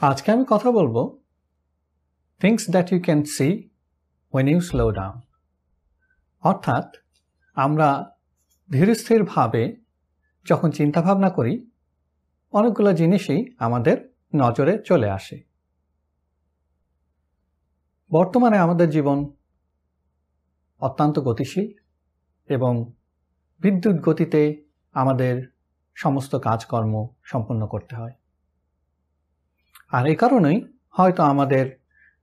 আজকে আমি কথা বলব things that you can see when you slow down অর্থাৎ আমরা ধীরস্থিরভাবে যখন চিন্তাভাবনা করি, অনেকগুলো জিনিসই আমাদের নজরে চলে আসে। বর্তমানে আমাদের জীবন অত্যন্ত গতিশীল এবং বিদ্যুৎ গতিতে আমাদের সমস্ত কাজকর্ম সম্পন্ন করতে হয়। আর এই কারণেই হয়তো আমাদের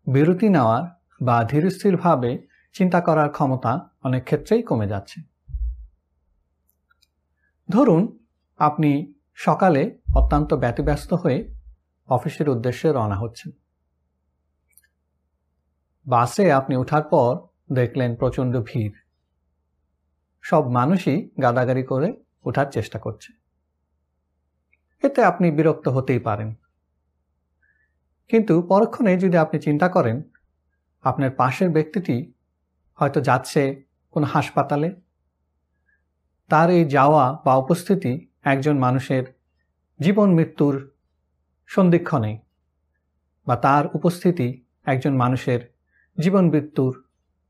বিরতি নেওয়ার বা ধীরস্থিরভাবে চিন্তা করার ক্ষমতা অনেক ক্ষেত্রেই কমে যাচ্ছে। ধরুন, আপনি সকালে অত্যন্ত ব্যতিব্যস্ত হয়ে অফিসের উদ্দেশ্যে রওনা হচ্ছেন। বাসে আপনি ওঠার পর দেখলেন প্রচণ্ড ভিড়। সব মানুষই গাদাগাড়ি করে ওঠার চেষ্টা করছে। এতে আপনি বিরক্ত হতেই পারেন। কিন্তু পরক্ষণে যদি আপনি চিন্তা করেন, আপনার পাশের ব্যক্তিটি হয়তো যাচ্ছে কোনো হাসপাতালে। তার এই যাওয়া বা উপস্থিতি একজন মানুষের জীবন মৃত্যুর সন্ধিক্ষণে বা তার উপস্থিতি একজন মানুষের জীবন মৃত্যুর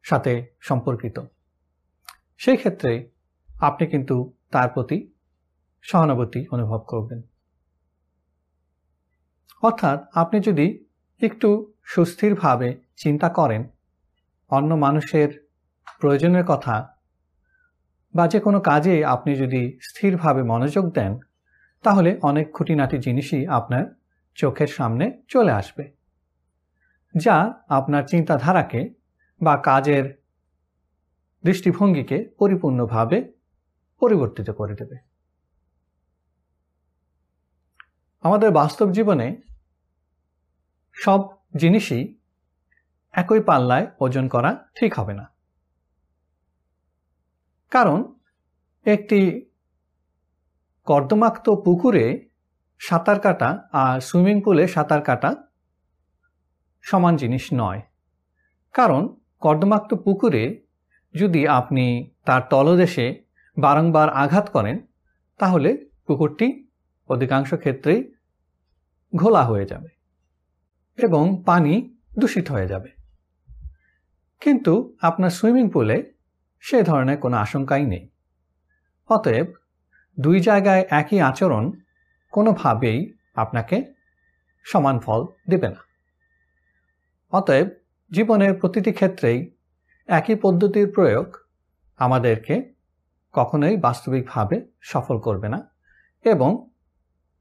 সাথে সম্পর্কিত। সেই ক্ষেত্রে আপনি কিন্তু তার প্রতি সহানুভূতি অনুভব করবেন। অর্থাৎ আপনি যদি একটু সুস্থিরভাবে চিন্তা করেন, অন্য মানুষের প্রয়োজনের কথা বা যে কোনো কাজে আপনি যদি স্থিরভাবে মনোযোগ দেন, তাহলে অনেক খুঁটিনাটি জিনিসই আপনার চোখের সামনে চলে আসবে, যা আপনার চিন্তাধারাকে বা কাজের দৃষ্টিভঙ্গিকে পরিপূর্ণভাবে পরিবর্তিত করে দেবে। আমাদের বাস্তব জীবনে সব জিনিসই একই পাল্লায় ওজন করা ঠিক হবে না। কারণ একটি কর্দমাক্ত পুকুরে সাঁতার কাটা আর সুইমিং পুলে সাঁতার কাটা সমান জিনিস নয়। কারণ কর্দমাক্ত পুকুরে যদি আপনি তার তলদেশে বারংবার আঘাত করেন, তাহলে পুকুরটি অধিকাংশ ক্ষেত্রেই ঘোলা হয়ে যাবে। এবং পানি দূষিত হয়ে যাবে। কিন্তু আপনার সুইমিং পুলে সে ধরনের কোনো আশঙ্কাই নেই। অতএব দুই জায়গায় একই আচরণ কোনোভাবেই আপনাকে সমান ফল দেবে না। অতএব জীবনের প্রতিটি ক্ষেত্রেই একই পদ্ধতির প্রয়োগ আমাদেরকে কখনোই বাস্তবিকভাবে সফল করবে না এবং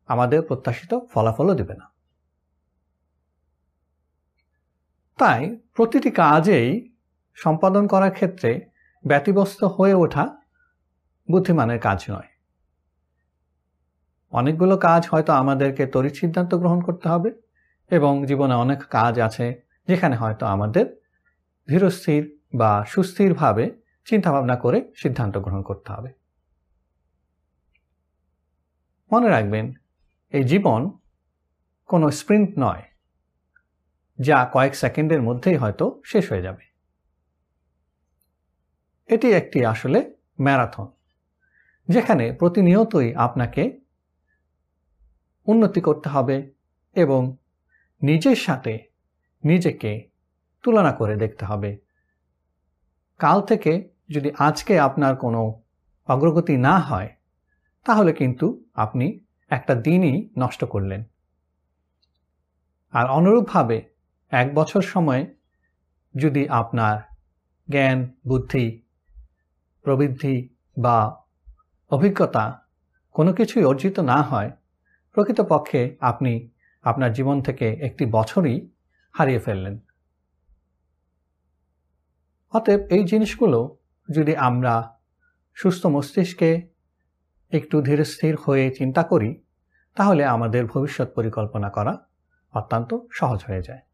আমাদের প্রত্যাশিত ফলাফলও দেবে না। তাই প্রতিটি কাজেই সম্পাদন করার ক্ষেত্রে ব্যতিব্যস্ত হয়ে ওঠা বুদ্ধিমানের কাজ নয়। অনেকগুলো কাজ হয়তো আমাদেরকে তড়িৎ সিদ্ধান্ত গ্রহণ করতে হবে এবং জীবনে অনেক কাজ আছে যেখানে হয়তো আমাদের ধীরস্থির বা সুস্থিরভাবে চিন্তাভাবনা করে সিদ্ধান্ত গ্রহণ করতে হবে। মনে রাখবেন, এই জীবন কোনো স্প্রিন্ট নয়। যা কয়েক সেকেন্ডের মধ্যেই হয়তো শেষ হয়ে যাবে। এটি একটি আসলে ম্যারাথন, যেখানে প্রতিনিয়তই আপনাকে উন্নতি করতে হবে এবং নিজের সাথে নিজেকে তুলনা করে দেখতে হবে। কাল থেকে যদি আজকে আপনার কোনো অগ্রগতি না হয়, তাহলে কিন্তু আপনি একটা দিনই নষ্ট করলেন। আর অনুরূপভাবে এক বছর সময় যদি আপনার জ্ঞান, বুদ্ধি, প্রবৃদ্ধি বা অভিজ্ঞতা কোনো কিছুই অর্জিত না হয়, প্রকৃতপক্ষে আপনি আপনার জীবন থেকে একটি বছরই হারিয়ে ফেললেন। অতএব এই জিনিসগুলো যদি আমরা সুস্থ মস্তিষ্কে একটু ধীরস্থির হয়ে চিন্তা করি, তাহলে আমাদের ভবিষ্যৎ পরিকল্পনা করা অত্যন্ত সহজ হয়ে যায়।